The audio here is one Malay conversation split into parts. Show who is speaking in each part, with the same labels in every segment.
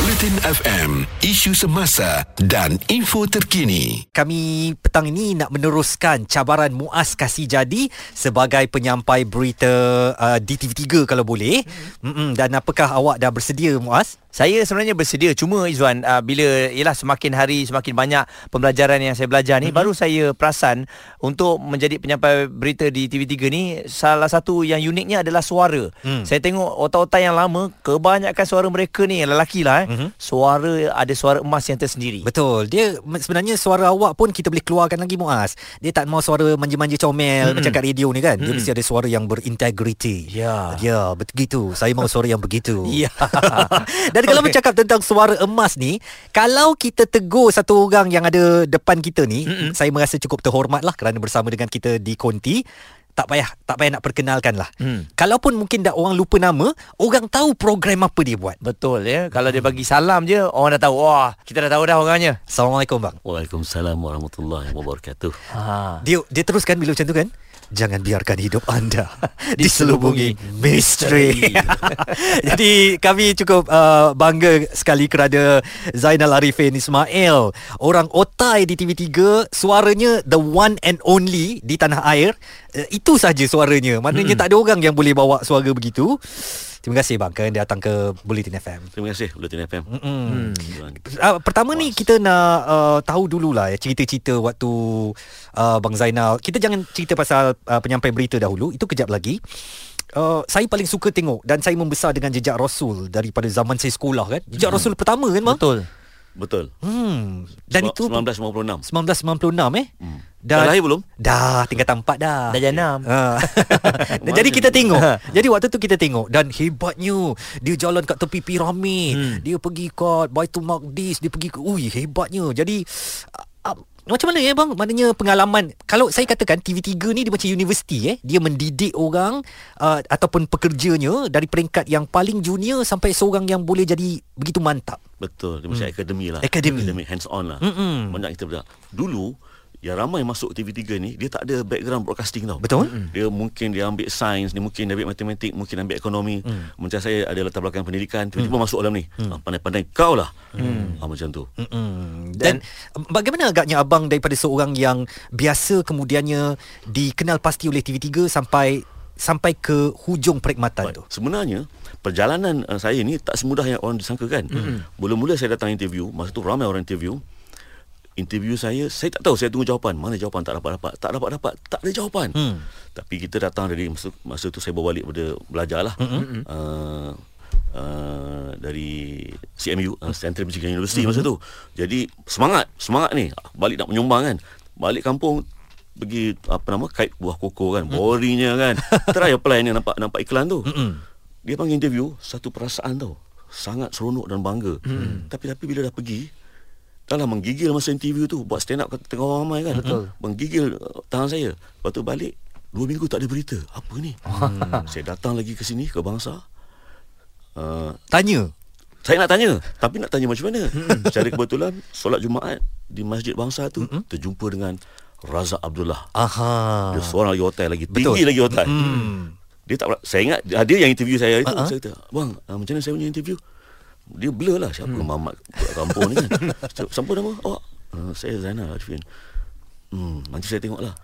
Speaker 1: Bulletin FM Isu semasa dan info terkini
Speaker 2: Kami petang ini nak meneruskan cabaran Muaz Kasih Jadi sebagai penyampai berita uh, di TV3 kalau boleh. Mm-mm. Dan apakah awak dah bersedia Muaz?
Speaker 3: Saya sebenarnya bersedia cuma Izwan uh, bila ialah semakin hari semakin banyak pembelajaran yang saya belajar ni mm-hmm. baru saya perasan untuk menjadi penyampai berita di TV3 ni salah satu yang uniknya adalah suara. Mm. Saya tengok otak-otak yang lama kebanyakan suara mereka ni lelaki lah eh. Mm-hmm. Suara ada suara emas yang tersendiri.
Speaker 2: Betul. Dia sebenarnya suara awak pun kita boleh keluarkan lagi Muaz. Dia tak mau suara manja-manja comel mm-hmm. macam kat radio ni kan. Dia mm-hmm. mesti ada suara yang berintegriti.
Speaker 3: Ya.
Speaker 2: Ya, begitu. Saya mau suara yang begitu.
Speaker 3: Ya.
Speaker 2: Dan kalau okay. bercakap tentang suara emas ni, kalau kita tegur satu orang yang ada depan kita ni, Mm-mm. saya merasa cukup terhormat lah kerana bersama dengan kita di konti. Tak payah tak payah nak perkenalkan lah. Hmm. Kalaupun mungkin dah orang lupa nama, orang tahu program apa dia buat.
Speaker 3: Betul ya. Kalau dia bagi salam je, orang dah tahu. Wah, kita dah tahu dah orangnya.
Speaker 2: Assalamualaikum bang.
Speaker 4: Waalaikumsalam warahmatullahi wabarakatuh.
Speaker 2: Ha. Dia dia teruskan bila macam tu kan? Jangan biarkan hidup anda diselubungi misteri. Jadi kami cukup uh, bangga sekali kerana Zainal Arifin Ismail, orang otai di TV3, suaranya the one and only di tanah air. Uh, itu saja suaranya. Maknanya hmm. tak ada orang yang boleh bawa suara begitu. Terima kasih bang kerana datang ke Bulletin FM.
Speaker 4: Terima kasih Bulletin FM.
Speaker 2: Hmm. Uh, pertama ni kita nak uh, tahu dululah ya cerita-cerita waktu uh, bang Zainal. Kita jangan cerita pasal uh, penyampai berita dahulu. Itu kejap lagi. Uh, saya paling suka tengok dan saya membesar dengan jejak Rasul daripada zaman saya sekolah kan. Jejak hmm. Rasul pertama kan bang?
Speaker 3: Betul.
Speaker 4: Betul.
Speaker 2: Hmm. Dan itu
Speaker 4: 1956.
Speaker 2: 1996 eh. Hmm.
Speaker 4: Dah, dah lahir belum?
Speaker 2: Dah, tingkatan 4 dah.
Speaker 3: Dah jenam.
Speaker 2: Ha. jadi kita tengok. jadi waktu tu kita tengok dan hebatnya dia jalan kat tepi piramid. Hmm. Dia pergi kat Baitul Maqdis, dia pergi ke ui hebatnya. Jadi uh, macam mana ya bang? Maknanya pengalaman. Kalau saya katakan TV3 ni dia macam universiti eh. Dia mendidik orang uh, Ataupun pekerjanya Dari peringkat yang paling junior Sampai seorang yang boleh jadi Begitu mantap.
Speaker 4: Betul. Dia macam hmm. akademi lah.
Speaker 2: Akademi.
Speaker 4: Akademi hands on lah. Mm-mm. Banyak kita berdak Dulu yang ramai masuk TV3 ni dia tak ada background broadcasting tau.
Speaker 2: Betul.
Speaker 4: Mm. Dia mungkin dia ambil sains, dia mungkin dia ambil matematik, mungkin ambil ekonomi. Mm. Macam saya ada latar belakang pendidikan, tiba-tiba mm. masuk dalam ni. Mm. pandai-pandai kau lah. Mm. Ha, macam tu.
Speaker 2: Mm-mm. Dan, Dan bagaimana agaknya abang daripada seorang yang biasa kemudiannya dikenal pasti oleh TV3 sampai sampai ke hujung perkhidmatan tu?
Speaker 4: Sebenarnya perjalanan uh, saya ni tak semudah yang orang disangkakan. Mm. Mula-mula saya datang interview, masa tu ramai orang interview interview saya saya tak tahu saya tunggu jawapan. Mana jawapan? Tak dapat dapat tak dapat dapat tak ada jawapan. Hmm. tapi kita datang dari masa, masa tu saya bawa balik pada belajarlah. Hmm. uh, uh, dari CMU uh, Central Michigan University hmm. masa tu. Jadi semangat. Semangat ni. Balik nak menyumbang kan. Balik kampung pergi apa nama kait buah koko kan. Hmm. boringnya kan. Try apply ni. Nampak nampak iklan tu. Hmm. dia panggil interview satu perasaan tau. Sangat seronok dan bangga. Hmm. tapi tapi bila dah pergi Taklah menggigil masa interview tu. Buat stand up kat tengah orang ramai kan. Betul. Menggigil uh, tangan saya. Lepas tu balik Dua minggu tak ada berita. Apa ni? Hmm. Saya datang lagi ke sini Ke bangsa.
Speaker 2: Uh, Tanya?
Speaker 4: Saya nak tanya. Tapi nak tanya macam mana? Hmm. Secara kebetulan Solat Jumaat Di Masjid Bangsa tu hmm. Terjumpa dengan Raza Abdullah.
Speaker 2: Aha.
Speaker 4: Dia seorang lagi hotel lagi Tinggi lagi hotel. Hmm. Dia tak Saya ingat Dia yang interview saya itu uh-huh. Saya kata Bang uh, Macam mana saya punya interview dia blur lah siapa hmm. Mamat kampung ni kan. Siapa nama? Awak? Uh, saya Zainal Arifin. Hmm nanti saya tengok lah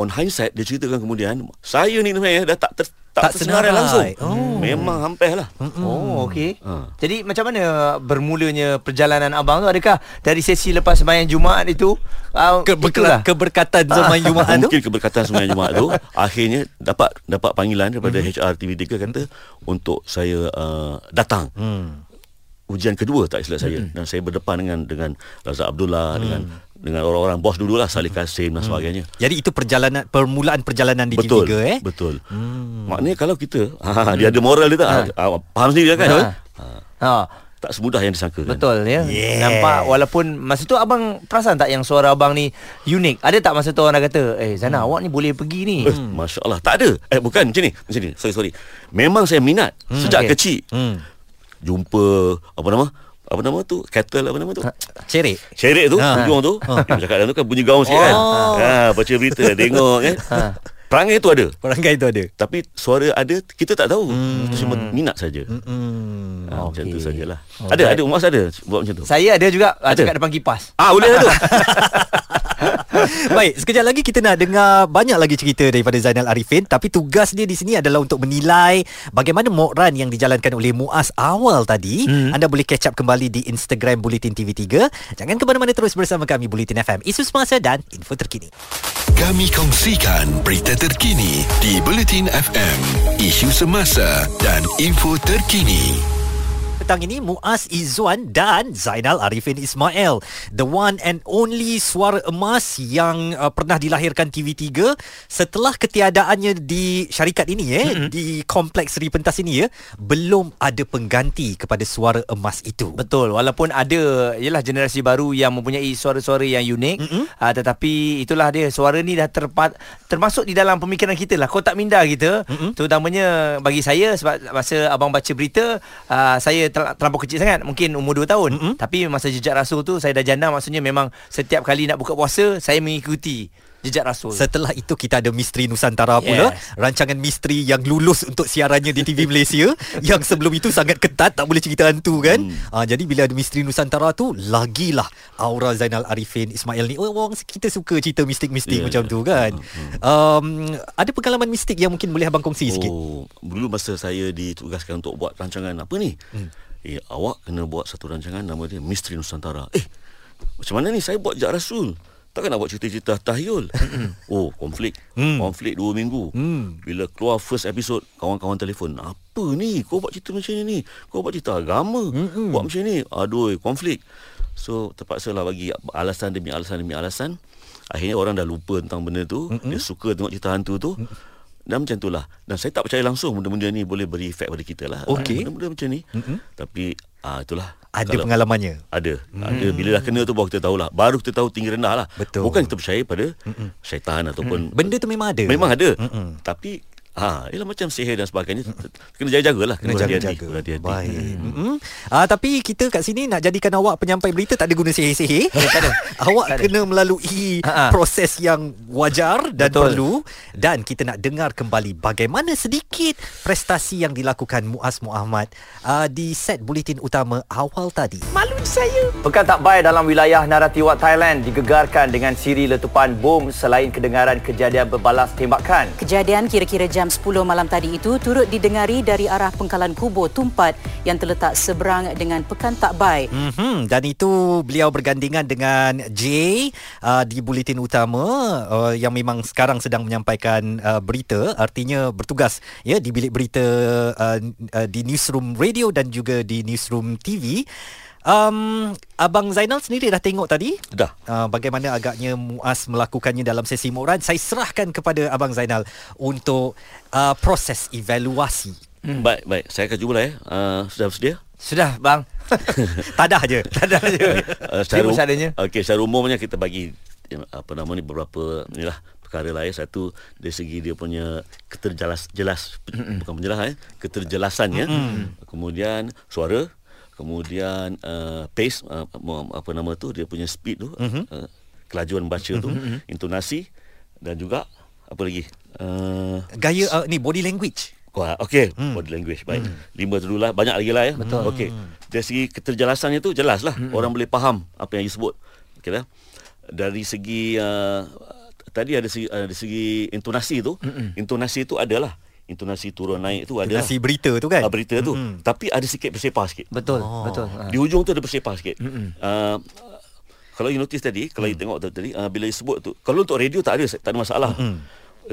Speaker 4: on hindsight dia ceritakan kemudian saya ni sebenarnya dah tak ter, tak, tak tersenarai langsung. Oh. memang hampir lah.
Speaker 3: Mm-mm. oh okey. Ha. jadi macam mana bermulanya perjalanan abang tu? Adakah dari sesi lepas sembahyang Jumaat itu
Speaker 2: uh, Keberkatan, keberkatan sembahyang Jumaat tu?
Speaker 4: mungkin keberkatan sembahyang Jumaat tu. Akhirnya dapat dapat panggilan daripada mm-hmm. HR TV3 kata untuk saya uh, datang. Mm ujian kedua tak silap saya mm-hmm. dan saya berdepan dengan dengan Razak Abdullah mm. dengan dengan orang-orang bos dululah Salih Kasim dan sebagainya.
Speaker 2: Jadi itu perjalanan permulaan perjalanan di
Speaker 4: betul,
Speaker 2: TV3 eh.
Speaker 4: Betul. Hmm. Maknanya kalau kita ha, dia ada moral dia tak ha. Ha, faham sendiri kan? Ha. ha. ha. Tak semudah yang disangka
Speaker 3: kan. Betul ya. Yeah. Nampak walaupun masa tu abang perasan tak yang suara abang ni unik. Ada tak masa tu orang kata, "Eh Zana, hmm. awak ni boleh pergi ni."
Speaker 4: Eh, hmm. Masya-Allah. Tak ada. Eh bukan macam ni. Macam ni. Sorry sorry. Memang saya minat hmm. sejak okay. kecil. Hmm jumpa apa nama apa nama tu kettle apa nama tu ha,
Speaker 2: cerik
Speaker 4: cerik tu ha. hujung tu ha. dia cakap dalam tu kan bunyi gaung sikit kan? oh. kan ha baca berita tengok kan ha. Perangai tu ada.
Speaker 2: Perangai tu ada.
Speaker 4: Tapi suara ada kita tak tahu. Hmm. Cuma minat saja.
Speaker 2: Hmm.
Speaker 4: Ha, Macam tu sajalah. Ada ada Mas ada buat macam tu.
Speaker 3: Saya ada juga ada.
Speaker 4: Ada?
Speaker 3: cakap depan kipas.
Speaker 4: Ah boleh lah tu.
Speaker 2: Baik, sekejap lagi kita nak dengar banyak lagi cerita daripada Zainal Arifin tapi tugas dia di sini adalah untuk menilai bagaimana mock run yang dijalankan oleh Muaz awal tadi. Hmm. Anda boleh catch up kembali di Instagram Bulletin TV3. Jangan ke mana-mana terus bersama kami Bulletin FM, isu semasa dan info terkini.
Speaker 1: Kami kongsikan berita terkini di Bulletin FM, isu semasa dan info terkini.
Speaker 2: Petang ini Muaz Izzuan dan Zainal Arifin Ismail The one and only suara emas yang uh, pernah dilahirkan TV3 Setelah ketiadaannya di syarikat ini eh mm-hmm. Di kompleks Seri Pentas ini ya Belum ada pengganti kepada suara emas itu
Speaker 3: Betul walaupun ada ialah generasi baru yang mempunyai suara-suara yang unik mm-hmm. uh, tetapi itulah dia suara ni dah terpat, termasuk di dalam pemikiran kita lah kotak minda kita mm-hmm. terutamanya bagi saya sebab masa abang baca berita uh, saya terlampau kecil sangat. Mungkin umur 2 tahun. Mm-hmm. tapi masa jejak rasul tu saya dah janda maksudnya memang setiap kali nak buka puasa saya mengikuti jejak rasul
Speaker 2: Setelah itu kita ada Misteri Nusantara pula
Speaker 3: Yes.
Speaker 2: Rancangan misteri yang lulus untuk siarannya di TV Malaysia Yang sebelum itu sangat ketat Tak boleh cerita hantu kan hmm. ha, Jadi bila ada Misteri Nusantara tu Lagilah aura Zainal Arifin Ismail ni oh, Orang kita suka cerita mistik-mistik
Speaker 4: Ya,
Speaker 2: macam tu kan um, Ada pengalaman mistik yang mungkin boleh abang kongsi sikit
Speaker 4: Oh, dulu masa saya ditugaskan untuk buat rancangan apa ni? Hmm. Eh, awak kena buat satu rancangan nama dia Misteri Nusantara. Eh, macam mana ni? Saya buat Jak Rasul. Takkan nak buat cerita-cerita tahyul. oh, konflik.
Speaker 2: Hmm.
Speaker 4: Konflik dua minggu.
Speaker 2: Hmm.
Speaker 4: Bila keluar first episode, kawan-kawan telefon. Apa ni? Kau buat cerita macam ni? Kau buat cerita agama?
Speaker 2: Mm-mm.
Speaker 4: Buat macam ni? Aduh, konflik. So, terpaksalah bagi alasan demi alasan demi alasan. Akhirnya orang dah lupa tentang benda tu. Mm-mm. Dia suka tengok cerita hantu tu. Dan macam itulah. Dan saya tak percaya langsung benda-benda ni boleh beri efek pada kita lah.
Speaker 2: Okey.
Speaker 4: Benda-benda macam ni.
Speaker 2: Mm-mm.
Speaker 4: Tapi ah itulah.
Speaker 2: Ada
Speaker 4: Kalau-
Speaker 2: pengalamannya
Speaker 4: ada. Hmm. Ada bila dah kena tu baru kita tahulah. Baru kita tahu tinggi rendah lah.
Speaker 2: Betul.
Speaker 4: Bukan kita percaya pada Mm-mm. syaitan ataupun
Speaker 2: Benda tu memang ada
Speaker 4: memang ada.
Speaker 2: Mm-mm.
Speaker 4: Tapi ha, ialah macam sihir dan sebagainya kena jaga-jagalah, kena,
Speaker 2: jaga-jaga
Speaker 4: berhati-hati.
Speaker 2: Baik hmm. Ah, Tapi kita kat sini Nak jadikan awak penyampai berita Tak ada guna sihir-sihir
Speaker 3: tak ada.
Speaker 2: Awak
Speaker 3: Tak ada.
Speaker 2: kena melalui
Speaker 3: Ha-ha.
Speaker 2: Proses yang wajar Dan
Speaker 3: Betul.
Speaker 2: perlu Dan kita nak dengar kembali Bagaimana sedikit Prestasi yang dilakukan Muaz Muhammad uh, Di set buletin utama Awal tadi
Speaker 3: Pekan tak baik dalam wilayah Naratiwat Thailand digegarkan dengan siri letupan bom selain kedengaran kejadian berbalas tembakan.
Speaker 5: Kejadian kira-kira jam 10 malam tadi itu turut didengari dari arah pengkalan kubur Tumpat yang terletak seberang dengan Pekan Tak Baik.
Speaker 2: Mm-hmm. Dan itu beliau bergandingan dengan Jay uh, di Buletin Utama uh, yang memang sekarang sedang menyampaikan uh, berita artinya bertugas ya di bilik berita uh, uh, di newsroom radio dan juga di newsroom TV. Um, Abang Zainal sendiri dah tengok tadi
Speaker 4: Dah.
Speaker 2: uh, bagaimana agaknya Muaz melakukannya dalam sesi moran. Saya serahkan kepada Abang Zainal untuk uh, proses evaluasi.
Speaker 4: Hmm. Baik, baik. Saya akan cuba lah ya. Uh, sudah bersedia?
Speaker 3: Sudah bang.
Speaker 2: Tadah je.
Speaker 3: Tadah je.
Speaker 4: Uh,
Speaker 3: Terima seadanya.
Speaker 4: Okey, secara umumnya kita bagi eh, apa nama ni beberapa inilah perkara lah ya. Satu dari segi dia punya keterjelas jelas bukan penjelas eh, keterjelasannya. Kemudian suara, kemudian uh, pace uh, apa nama tu dia punya speed tu, uh, kelajuan baca tu, intonasi dan juga apa lagi? Uh,
Speaker 2: Gaya uh, ni body language.
Speaker 4: Wah, okey, hmm. body language baik. Hmm. Lima tu dulu lah, banyak lagi lah ya. Betul. Okey. Dari segi keterjelasannya tu jelas lah. Hmm. Orang boleh faham apa yang disebut. Okey lah. Dari segi uh, tadi ada segi, uh, dari segi intonasi tu, hmm. intonasi tu adalah intonasi turun naik tu ada.
Speaker 2: Nasi berita tu kan?
Speaker 4: Uh, berita tu. Hmm. Tapi ada sikit bersepah sikit.
Speaker 3: Betul, oh. betul. Ha.
Speaker 4: Di hujung tu ada bersepah sikit. Uh, kalau you notice tadi, kalau you tengok tadi uh, bila you sebut tu, kalau untuk radio tak ada tak ada masalah.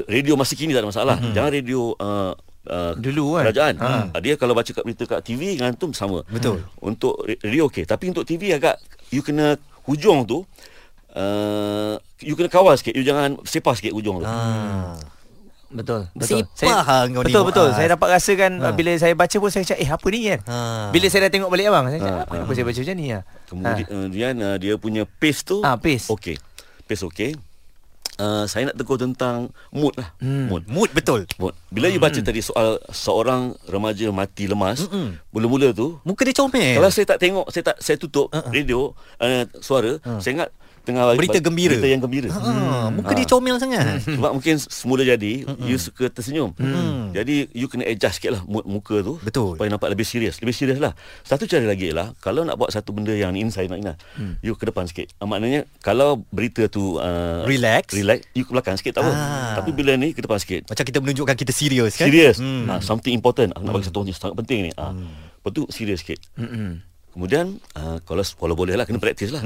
Speaker 4: Radio masa kini tak ada masalah. Jangan radio uh, uh,
Speaker 3: Dulu kan?
Speaker 4: kerajaan. Ha. Dia kalau baca kat berita kat TV dengan tu sama.
Speaker 2: Betul.
Speaker 4: Untuk ra- radio okey, tapi untuk TV agak you kena hujung tu uh, you kena kawal sikit, you jangan sepah sikit hujung tu.
Speaker 2: Ah.
Speaker 3: Betul, betul.
Speaker 2: Bersepah hang kau ni,
Speaker 3: betul, betul.
Speaker 2: Muaz.
Speaker 3: Saya dapat rasakan
Speaker 2: Ha.
Speaker 3: ha. bila saya baca pun saya cakap, eh apa ni kan?
Speaker 2: Ha.
Speaker 3: Bila saya dah tengok balik abang, saya cakap,
Speaker 4: Ha,
Speaker 3: apa,
Speaker 4: ha.
Speaker 3: apa saya baca macam ni ya?
Speaker 4: Kemudian uh, dia punya pace tu
Speaker 3: Ah, pace.
Speaker 4: Okey. Pace okey. Uh, saya nak tegur tentang mood lah.
Speaker 3: Hmm.
Speaker 4: Mood.
Speaker 2: Mood betul.
Speaker 4: Mood. Bila you baca tadi soal seorang remaja mati lemas,
Speaker 2: Mm-mm.
Speaker 4: mula-mula tu
Speaker 2: Muka dia comel.
Speaker 4: Kalau saya tak tengok, saya tak saya tutup
Speaker 2: Uh-uh.
Speaker 4: radio uh, suara,
Speaker 2: uh.
Speaker 4: saya ingat tengah
Speaker 2: Berita gembira.
Speaker 4: Berita yang gembira.
Speaker 2: Ha, muka
Speaker 4: Ah.
Speaker 2: dia comel sangat.
Speaker 4: Sebab mungkin semula jadi you suka tersenyum. Jadi you kena adjust sikit lah mood muka tu
Speaker 2: Betul.
Speaker 4: supaya nampak lebih serius. Lebih serius lah. Satu cara lagi ialah kalau nak buat satu benda yang inside nak Ina, you ke depan sikit. Uh, maknanya kalau berita tu uh,
Speaker 2: Relax.
Speaker 4: relax, you ke belakang sikit tak apa.
Speaker 2: Ah.
Speaker 4: Tapi bila ni ke depan sikit.
Speaker 2: Macam kita menunjukkan kita serius kan?
Speaker 4: Serius.
Speaker 2: Hmm.
Speaker 4: Ha, something important. Aku nak bagi satu ni sangat penting ni. Ha. Lepas tu serius sikit. Kemudian uh, kalau kalau boleh lah kena praktis lah.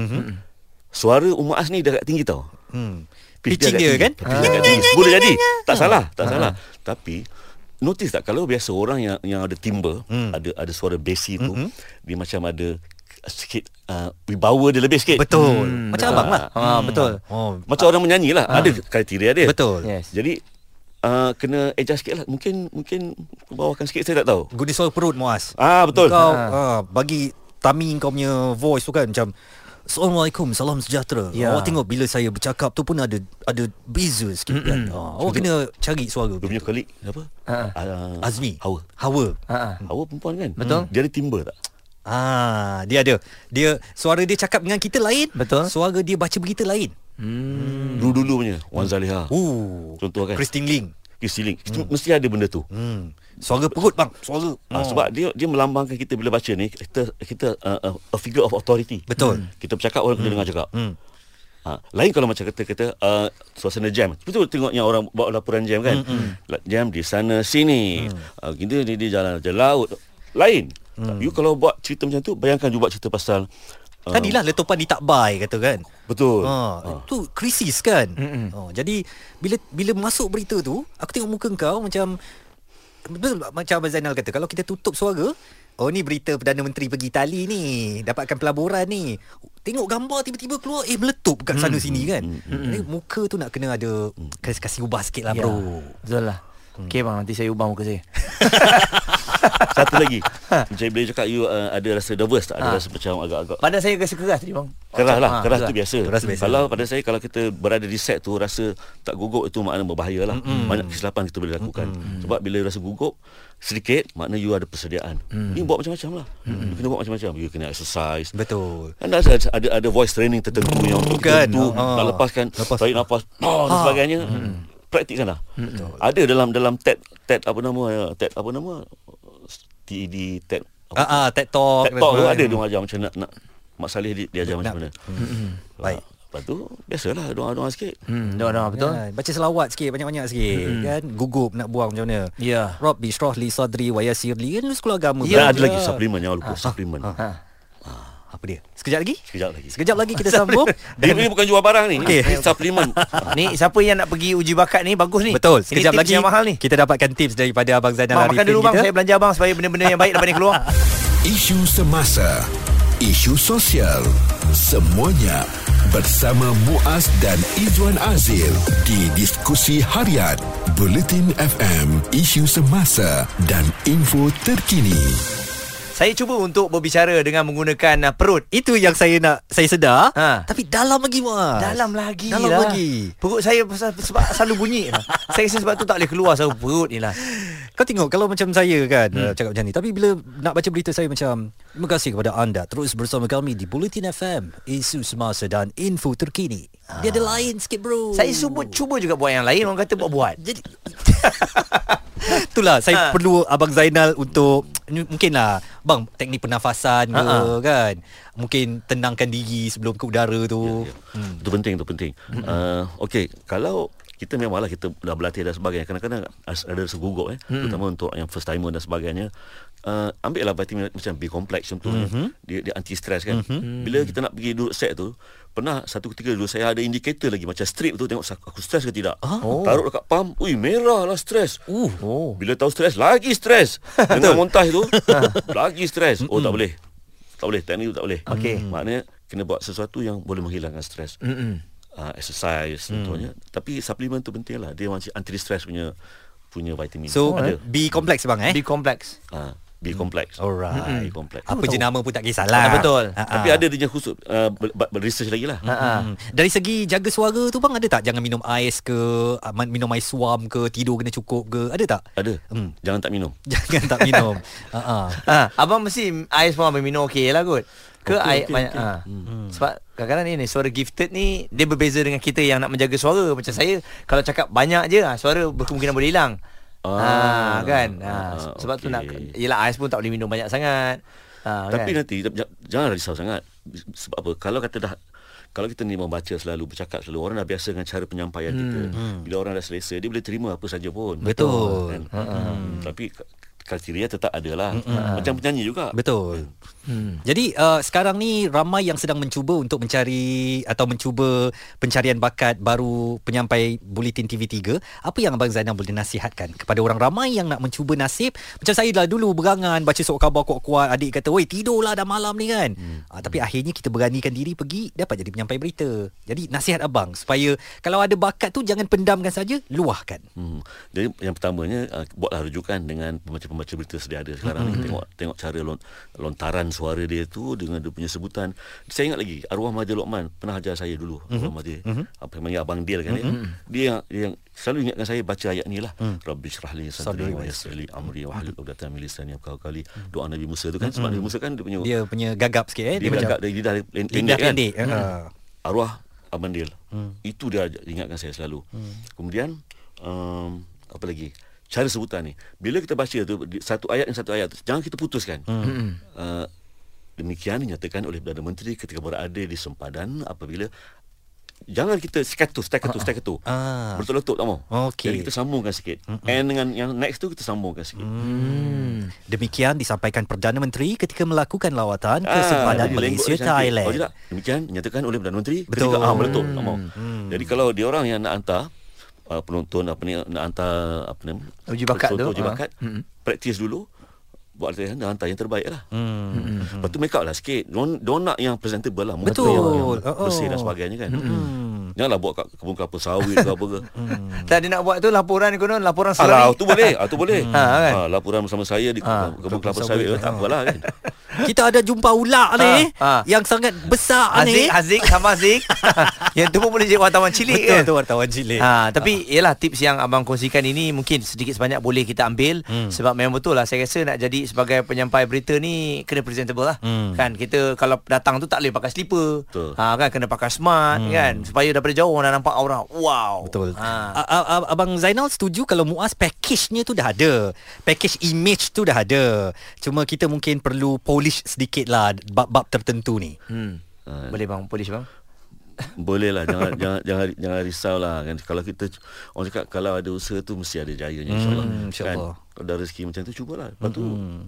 Speaker 4: Suara Umar As ni dah agak tinggi tau.
Speaker 2: Hmm.
Speaker 4: Pitch
Speaker 2: dia
Speaker 4: tinggi.
Speaker 2: kan?
Speaker 4: Pitch dia tinggi. Boleh jadi. Tak salah, tak salah. Tapi notice tak kalau biasa orang yang yang ada timbre, ada ada suara bassy tu, dia macam ada sikit uh, wibawa dia lebih sikit.
Speaker 2: Betul. Macam abang lah.
Speaker 3: Ha, betul.
Speaker 2: Oh,
Speaker 4: Macam orang menyanyi lah. Ada kriteria dia.
Speaker 2: betul.
Speaker 3: Yes.
Speaker 4: Jadi uh, kena adjust sikit lah. Mungkin mungkin bawahkan sikit saya tak tahu.
Speaker 2: Guna suara perut Muaz.
Speaker 4: Ah betul.
Speaker 2: Kau ha. bagi Tami kau punya voice tu kan macam Assalamualaikum, salam sejahtera.
Speaker 3: Ya.
Speaker 2: Awak tengok bila saya bercakap tu pun ada ada beza sikit kan. Ha, awak kena cari suara.
Speaker 4: Dia punya colleague apa?
Speaker 3: Ha.
Speaker 4: Uh,
Speaker 2: Azmi.
Speaker 4: Hawa.
Speaker 2: Hawa.
Speaker 3: Ha. ha.
Speaker 4: Hawa perempuan kan?
Speaker 3: Betul.
Speaker 4: Dia ada timbre tak?
Speaker 2: Ah, dia ada. Dia suara dia cakap dengan kita lain.
Speaker 3: Betul.
Speaker 2: Suara dia baca berita lain.
Speaker 3: Hmm.
Speaker 4: Dulu-dulu punya Wan Zaliha.
Speaker 2: Uh.
Speaker 4: Contoh kan?
Speaker 2: Christine Ling.
Speaker 4: Kisiling. Hmm. Mesti ada benda tu.
Speaker 2: Hmm. Suara perut bang, suara.
Speaker 4: Ah, sebab dia dia melambangkan kita bila baca ni kita kita uh, uh, a figure of authority.
Speaker 2: Betul.
Speaker 4: Kita bercakap orang kena dengar cakap.
Speaker 2: Hmm.
Speaker 4: Ha, lain kalau macam kata kata uh, suasana jam. Betul tengok yang orang bawa laporan jam kan.
Speaker 2: Hmm,
Speaker 4: Mm-hmm. Jam di sana sini. Uh, kita di, di jalan je laut. Lain.
Speaker 2: Hmm.
Speaker 4: You kalau buat cerita macam tu bayangkan you buat cerita pasal uh,
Speaker 2: Tadilah letupan di Takbai kata kan.
Speaker 4: Betul.
Speaker 2: Ha, tu krisis kan. Oh, jadi bila bila masuk berita tu, aku tengok muka kau macam betul macam Abang Zainal kata kalau kita tutup suara, oh ni berita Perdana Menteri pergi Itali ni, dapatkan pelaburan ni. Tengok gambar tiba-tiba keluar eh meletup kat sana sini kan. Jadi muka tu nak kena ada kasih, kasih ubah sikit lah
Speaker 3: Ya.
Speaker 2: bro.
Speaker 3: Betul lah. Okey bang, nanti saya ubah muka saya.
Speaker 4: Satu lagi. Macam boleh cakap you uh, ada rasa nervous tak? Ada
Speaker 3: Ha.
Speaker 4: rasa macam agak-agak
Speaker 3: Badan saya rasa keras tadi bang.
Speaker 4: Keras lah,
Speaker 3: Ha,
Speaker 4: keras tu biasa.
Speaker 2: Keras biasa.
Speaker 4: Kalau pada saya kalau kita berada di set tu rasa tak gugup itu makna berbahaya lah. Mm-hmm. Banyak kesilapan kita boleh lakukan. Mm-hmm. Sebab bila rasa gugup sedikit makna you ada persediaan. Mm-hmm. You buat macam-macam lah. Mm-hmm. You kena buat macam-macam. You kena exercise.
Speaker 2: Betul.
Speaker 4: Kan ada, ada ada voice training tertentu yang untuk
Speaker 2: Bukan.
Speaker 4: kita tu
Speaker 2: Ha.
Speaker 4: nak lepaskan
Speaker 2: Lepas.
Speaker 4: tarik nafas oh, dan
Speaker 2: Ha.
Speaker 4: sebagainya. Mm. Praktikkanlah. Betul. Ada dalam dalam TED TED apa nama ya? TED apa nama? TED TED apa?
Speaker 2: Ah ah TED Talk.
Speaker 4: TED Talk tu ada dia
Speaker 2: sebagainya.
Speaker 4: ajar macam nak nak Mak Saleh dia, dia ajar macam mana.
Speaker 2: Baik.
Speaker 4: Ah, Lepas tu biasalah doa-doa sikit.
Speaker 3: Hmm, doa-doa betul.
Speaker 2: Ya, baca selawat sikit banyak-banyak sikit mm-hmm. kan gugup nak buang macam mana
Speaker 3: Ya.
Speaker 2: Rabbi shrah li sadri wa yassir li kan lu sekolah agama
Speaker 4: Ya,
Speaker 2: kan?
Speaker 4: ada lagi suplemen jangan lupa suplemen.
Speaker 3: Ha.
Speaker 2: Apa dia sekejap lagi
Speaker 4: Sekejap lagi.
Speaker 2: sekejap lagi kita sambung
Speaker 4: Dia ni bukan jual barang ni.
Speaker 2: Okey.
Speaker 4: Ini suplemen.
Speaker 3: Ni siapa yang nak pergi uji bakat ni bagus ni.
Speaker 2: betul
Speaker 3: Ini
Speaker 2: sekejap
Speaker 3: tips
Speaker 2: lagi
Speaker 3: yang mahal ni.
Speaker 2: kita dapatkan tips daripada abang Zainal
Speaker 3: Bang,
Speaker 2: Arifin
Speaker 3: makan dulu bang,
Speaker 2: kita
Speaker 3: saya belanja bang supaya benda-benda yang baik dapat ni keluar.
Speaker 1: Isu semasa, isu sosial, semuanya bersama Muaz dan Izwan Azil di diskusi harian Bulletin FM, isu semasa dan info terkini.
Speaker 3: Saya cuba untuk berbicara dengan menggunakan uh, perut.
Speaker 2: itu yang saya nak saya sedar
Speaker 3: Ha.
Speaker 2: tapi dalam lagi mas
Speaker 3: Dalam lagi
Speaker 2: dalam
Speaker 3: lah.
Speaker 2: lagi
Speaker 3: Perut saya sebab selalu bunyi lah. Saya rasa sebab tu tak boleh keluar Sebab perut ni lah
Speaker 2: Kau tengok kalau macam saya kan hmm. cakap macam ni tapi bila nak baca berita saya macam terima kasih kepada anda terus bersama kami di Bulletin FM isu semasa dan info terkini. Dia ada lain sikit bro.
Speaker 3: Saya cuba, cuba juga buat yang lain Orang kata buat-buat
Speaker 2: jadi Itulah saya
Speaker 3: Ha.
Speaker 2: perlu abang Zainal untuk mungkinlah bang teknik pernafasan ke
Speaker 3: Ha-ha.
Speaker 2: kan. Mungkin tenangkan diri sebelum ke udara tu.
Speaker 4: Hmm. Itu penting, itu penting. Uh, Okey, kalau kita memanglah kita dah berlatih dan sebagainya. Kadang-kadang ada rasa gugup eh, hmm. terutama untuk yang first timer dan sebagainya. Uh, ambil lah vitamin macam B complex contohnya. Mm-hmm. Dia dia anti stress kan. Mm-hmm. Bila kita nak pergi duduk set tu, pernah satu ketika dulu saya ada indikator lagi macam strip tu tengok aku stres ke tidak. Oh. Taruh dekat pump, ui merah lah stres.
Speaker 2: Uh.
Speaker 3: Oh
Speaker 4: Bila tahu stres lagi stres. Dengan montaj tu lagi stres. Oh tak boleh. Tak boleh teknik tu tak boleh.
Speaker 3: Okey.
Speaker 4: Maknanya kena buat sesuatu yang boleh menghilangkan stres.
Speaker 3: Mm-mm.
Speaker 4: Uh, exercise contohnya. Tapi suplemen tu penting lah. Dia macam anti stress punya punya vitamin.
Speaker 2: So
Speaker 4: ada.
Speaker 2: B kompleks bang eh.
Speaker 3: Be complex
Speaker 4: Uh, B complex.
Speaker 2: Alright.
Speaker 4: B complex.
Speaker 2: Apa je nama pun tak kisahlah.
Speaker 3: Ah, betul.
Speaker 2: Ha,
Speaker 4: Tapi ada dia khusus uh, ber, ber, ber, research lagi lah.
Speaker 3: Ha-ha.
Speaker 2: Hmm. Dari segi jaga suara tu bang ada tak jangan minum ais ke ah, minum ais suam ke tidur kena cukup ke ada tak?
Speaker 4: Ada.
Speaker 2: Hmm.
Speaker 4: Jangan tak minum.
Speaker 2: Jangan tak minum. Ha ah.
Speaker 3: ha, Abang mesti ais pun abang minum okey lah kot Ke okay,
Speaker 4: okey,
Speaker 3: banyak
Speaker 4: okey.
Speaker 3: ha. Sebab kadang-kadang ni suara gifted ni dia berbeza dengan kita yang nak menjaga suara. Macam saya kalau cakap banyak je ha, suara berkemungkinan boleh hilang.
Speaker 4: Ah,
Speaker 3: ha, kan. Ha,
Speaker 4: ah,
Speaker 3: sebab tu
Speaker 4: okey.
Speaker 3: nak yalah ais pun tak boleh minum banyak sangat. Ha,
Speaker 4: Tapi
Speaker 3: kan?
Speaker 4: nanti jangan risau sangat. Sebab apa? Kalau kata dah kalau kita ni membaca selalu, bercakap selalu, orang dah biasa dengan cara penyampaian hmm. kita. Bila orang dah selesa, dia boleh terima apa saja pun.
Speaker 2: Betul.
Speaker 4: Kan? Hmm. Tapi kriteria tetap ada lah. Macam penyanyi juga.
Speaker 2: Betul. Hmm. Jadi uh, sekarang ni ramai yang sedang mencuba untuk mencari atau mencuba pencarian bakat baru penyampai Bulletin TV3. Apa yang Abang Zainal boleh nasihatkan kepada orang ramai yang nak mencuba nasib? Macam saya lah dulu berangan baca surat khabar kuat-kuat adik kata, "Woi, tidurlah dah malam ni kan." Hmm. Uh, tapi akhirnya kita beranikan diri pergi dapat jadi penyampai berita. Jadi nasihat abang supaya kalau ada bakat tu jangan pendamkan saja, luahkan.
Speaker 4: Hmm. Jadi yang pertamanya uh, buatlah rujukan dengan pembaca-pembaca berita sedia ada sekarang ni tengok tengok cara lon, lontaran suara dia tu dengan dia punya sebutan. Saya ingat lagi arwah Mahathir Lokman pernah ajar saya dulu arwah Mahathir. Apa yang panggil abang Dil kan dia. Dia yang, dia yang selalu ingatkan saya baca ayat ni lah. Rabbi syrah li sadri wa yassir li amri wa hlul 'uqdatam min lisani yafqahu qawli. Doa Nabi Musa tu kan sebab Nabi Musa kan dia punya
Speaker 2: Dia punya gagap sikit eh.
Speaker 4: dia gagap dari lidah pendek
Speaker 2: lidah
Speaker 4: kan.
Speaker 2: pendek. Uh.
Speaker 4: Arwah Abang Dil. Hmm. Itu dia ingatkan saya selalu. Hmm. Kemudian um, apa lagi? Cara sebutan ni. Bila kita baca tu satu ayat dan satu ayat tu jangan kita putuskan. Hmm. Uh, demikian dinyatakan oleh Perdana Menteri ketika berada di sempadan apabila Jangan kita staccato, staccato, staccato.
Speaker 2: Ah.
Speaker 4: Berletup-letup tak mau.
Speaker 2: Okey.
Speaker 4: Jadi kita sambungkan sikit. Mm-mm. And dengan yang next tu kita sambungkan sikit.
Speaker 2: Hmm. Demikian disampaikan Perdana Menteri ketika melakukan lawatan ke
Speaker 4: Ah,
Speaker 2: sempadan Malaysia. Thailand.
Speaker 4: Oh tidak, demikian dinyatakan oleh Perdana Menteri
Speaker 2: Betul.
Speaker 4: ketika ah meletup tak mau. Hmm. Jadi kalau dia orang yang nak hantar uh, penonton apa ni nak hantar apa ni
Speaker 3: Uji bakat tu,
Speaker 4: uji
Speaker 3: ah.
Speaker 4: bakat
Speaker 3: Hmm.
Speaker 4: praktis dulu buat latihan dan hantar yang terbaik lah.
Speaker 2: Hmm.
Speaker 4: Lepas tu make up lah sikit. Diorang nak yang presentable lah. Muka
Speaker 2: Betul.
Speaker 4: Yang, yang
Speaker 2: Oh,
Speaker 4: bersih
Speaker 2: oh.
Speaker 4: dan sebagainya kan.
Speaker 2: Hmm.
Speaker 4: Janganlah buat kat kebun kelapa sawit ke apa ke.
Speaker 3: Tak dia nak buat tu laporan konon laporan
Speaker 4: Alah,
Speaker 3: selari.
Speaker 4: tu boleh. Ah, tu boleh.
Speaker 3: Ha, kan?
Speaker 4: Ah, laporan bersama saya di
Speaker 3: Ah,
Speaker 4: kebun kelapa
Speaker 2: kelapa
Speaker 4: sawit.
Speaker 2: sawit.
Speaker 4: Tak apalah kan.
Speaker 2: Kita ada jumpa ulak ni
Speaker 3: ah.
Speaker 2: yang sangat besar ni.
Speaker 3: Azik, Azik sama Azik. yang tu pun boleh jadi wartawan cilik
Speaker 2: Betul
Speaker 3: kan.
Speaker 2: tu wartawan cilik.
Speaker 3: Ha, tapi ialah tips yang abang kongsikan ini mungkin sedikit sebanyak boleh kita ambil hmm. sebab memang betul lah saya rasa nak jadi sebagai penyampai berita ni kena presentable lah.
Speaker 2: Hmm.
Speaker 3: Kan kita kalau datang tu tak boleh pakai slipper.
Speaker 4: Betul.
Speaker 3: Ha kan kena pakai smart hmm. kan supaya daripada jauh orang dah nampak aura. Wow.
Speaker 2: Betul.
Speaker 3: Ha.
Speaker 2: A- a- Abang Zainal setuju kalau Muaz package-nya tu dah ada. Package image tu dah ada. Cuma kita mungkin perlu polish sedikit lah bab-bab tertentu ni.
Speaker 3: Hmm.
Speaker 4: Ah.
Speaker 3: Boleh bang, polis bang.
Speaker 4: Boleh lah jangan jangan jangan jangan risau lah kan kalau kita orang cakap kalau ada usaha tu mesti ada jayanya insyaallah
Speaker 2: Hmm, insyaAllah.
Speaker 4: kan kalau ada rezeki macam tu cubalah lepas tu ah,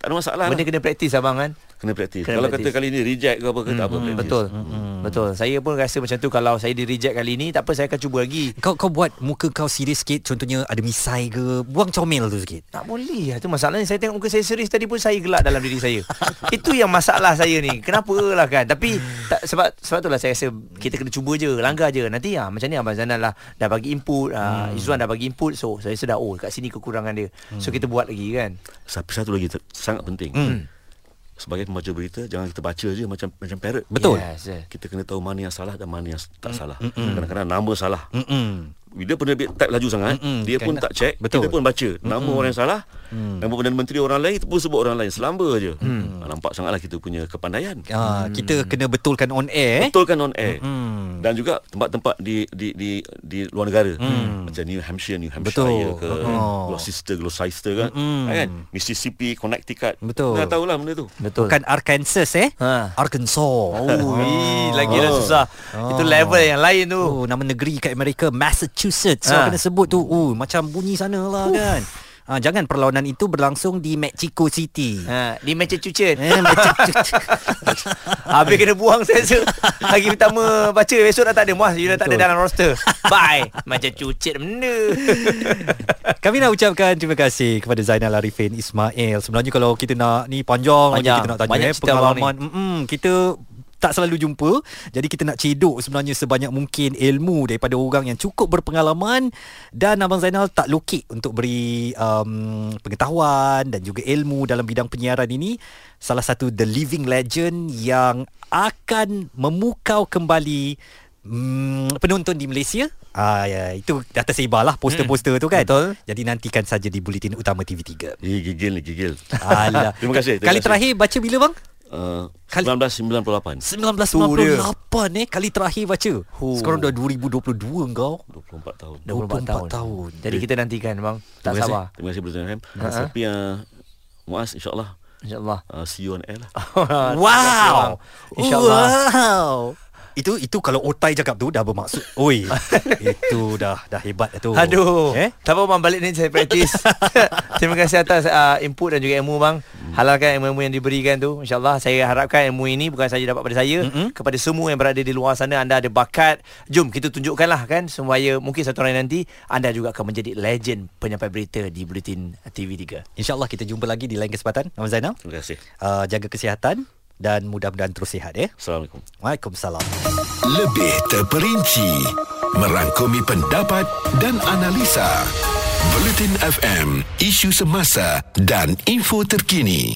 Speaker 4: tak ada masalah
Speaker 3: Benda
Speaker 4: lah.
Speaker 3: kena praktis abang kan.
Speaker 4: kena praktis
Speaker 3: kena
Speaker 4: kalau
Speaker 3: praktis.
Speaker 4: kata kali ni reject ke apa ke tak apa praktis
Speaker 3: Betul. Hmm. Betul. Saya pun rasa macam tu kalau saya di reject kali ni tak apa saya akan cuba lagi.
Speaker 2: Kau kau buat muka kau serius sikit contohnya ada misai ke buang comel tu sikit.
Speaker 3: Tak boleh lah Tu masalahnya Saya tengok muka saya serius Tadi pun saya gelak dalam diri saya Itu yang masalah saya ni Kenapa lah kan Tapi tak, sebab sebab tu lah saya rasa Kita kena cuba je Langgar je Nanti ah macam ni Abang Zainal lah Dah bagi input hmm. uh, Izzuan dah bagi input So saya sedar Oh kat sini kekurangan dia So kita buat lagi kan
Speaker 4: Tapi satu lagi sangat penting
Speaker 2: Hmm.
Speaker 4: sebagai pembaca berita jangan kita baca je macam macam parrot
Speaker 2: Betul.
Speaker 3: yes, yes.
Speaker 4: kita kena tahu mana yang salah dan mana yang tak salah kadang-kadang nama salah
Speaker 2: Mm-mm.
Speaker 4: Bila penerbit type laju sangat
Speaker 2: Mm-mm,
Speaker 4: Dia pun
Speaker 2: kan-
Speaker 4: tak check
Speaker 2: betul.
Speaker 4: Kita pun baca Nama orang yang salah Nama Perdana Menteri orang lain Itu pun sebut orang lain Selamba je ha, Nampak sangatlah kita punya kepandaian
Speaker 2: Ah, kita kena betulkan on air. eh.
Speaker 4: Betulkan on air
Speaker 2: Hmm.
Speaker 4: Dan juga tempat-tempat di di di di luar negara Macam New Hampshire New Hampshire
Speaker 2: Betul.
Speaker 4: ke
Speaker 2: Oh.
Speaker 4: Gloucester Gloucester kan
Speaker 2: Mm-mm.
Speaker 4: kan Mississippi Connecticut
Speaker 2: Betul.
Speaker 4: Dah tahulah benda tu
Speaker 3: Betul
Speaker 2: Bukan Arkansas eh.
Speaker 3: Ha.
Speaker 2: Arkansas.
Speaker 3: Oh, ih, lagi dah
Speaker 4: Oh.
Speaker 3: susah. Itu level yang lain tu.
Speaker 2: Oh, nama negeri kat Amerika Massachusetts. So
Speaker 3: Ha.
Speaker 2: kena sebut tu. Oh, macam bunyi sana lah kan. Ha, jangan perlawanan itu berlangsung di Mexico City.
Speaker 3: Ha, di Massachusetts.
Speaker 2: Eh, Massachusetts.
Speaker 3: Habis kena buang saya rasa Hari pertama baca Besok dah tak ada Muaz You dah tak ada dalam roster Bye Macam cucit benda
Speaker 2: Kami nak ucapkan terima kasih kepada Zainal Arifin Ismail. Sebenarnya kalau kita nak ni panjang, lagi
Speaker 3: Panjang.
Speaker 2: kita nak tanya
Speaker 3: Banyak
Speaker 2: eh, pengalaman. Mm-mm, kita tak selalu jumpa. Jadi kita nak cedok sebenarnya sebanyak mungkin ilmu daripada orang yang cukup berpengalaman dan Abang Zainal tak lokek untuk beri um, pengetahuan dan juga ilmu dalam bidang penyiaran ini. Salah satu the living legend yang akan memukau kembali Hmm, penonton di Malaysia ah, ya, Itu dah tersebar lah Poster-poster tu kan
Speaker 3: Betul.
Speaker 2: Jadi nantikan saja di Buletin Utama TV3
Speaker 4: Eh, gigil ni gigil
Speaker 2: Alah
Speaker 4: Terima kasih terima
Speaker 2: Kali
Speaker 4: kasih.
Speaker 2: terakhir baca bila bang?
Speaker 4: Uh,
Speaker 2: Kali-
Speaker 4: 1998.
Speaker 2: 1998 eh kali terakhir baca.
Speaker 3: Huh.
Speaker 2: Sekarang dah 2022 engkau.
Speaker 4: 24 tahun.
Speaker 3: 24 tahun.
Speaker 2: tahun.
Speaker 3: Jadi kita nantikan bang. Tak
Speaker 4: Terima kasih.
Speaker 3: sabar.
Speaker 4: Terima kasih Bulletin FM.
Speaker 3: Ha-ha.
Speaker 4: Tapi uh, Muaz insyaAllah
Speaker 3: InsyaAllah.
Speaker 4: uh, see you on air lah.
Speaker 2: Wow.
Speaker 3: InsyaAllah.
Speaker 2: Wow. Itu itu kalau Otai cakap tu dah bermaksud. Oi. itu dah dah hebat dah tu.
Speaker 3: Aduh.
Speaker 2: Eh?
Speaker 3: Tak apa bang balik ni saya praktis. Terima kasih atas uh, input dan juga ilmu bang. Halalkan ilmu yang diberikan tu. InsyaAllah saya harapkan ilmu ini bukan saja dapat pada saya.
Speaker 2: Mm-mm.
Speaker 3: Kepada semua yang berada di luar sana anda ada bakat. Jom kita tunjukkanlah kan. Supaya mungkin satu hari nanti anda juga akan menjadi legend penyampai berita di Bulletin TV3.
Speaker 2: InsyaAllah kita jumpa lagi di lain kesempatan. Nama Zainal.
Speaker 4: Terima kasih.
Speaker 2: Uh, jaga kesihatan dan mudah-mudahan terus sihat ya.
Speaker 4: Assalamualaikum.
Speaker 2: Waalaikumsalam.
Speaker 1: Lebih terperinci merangkumi pendapat dan analisa. Bulletin FM, isu semasa dan info terkini.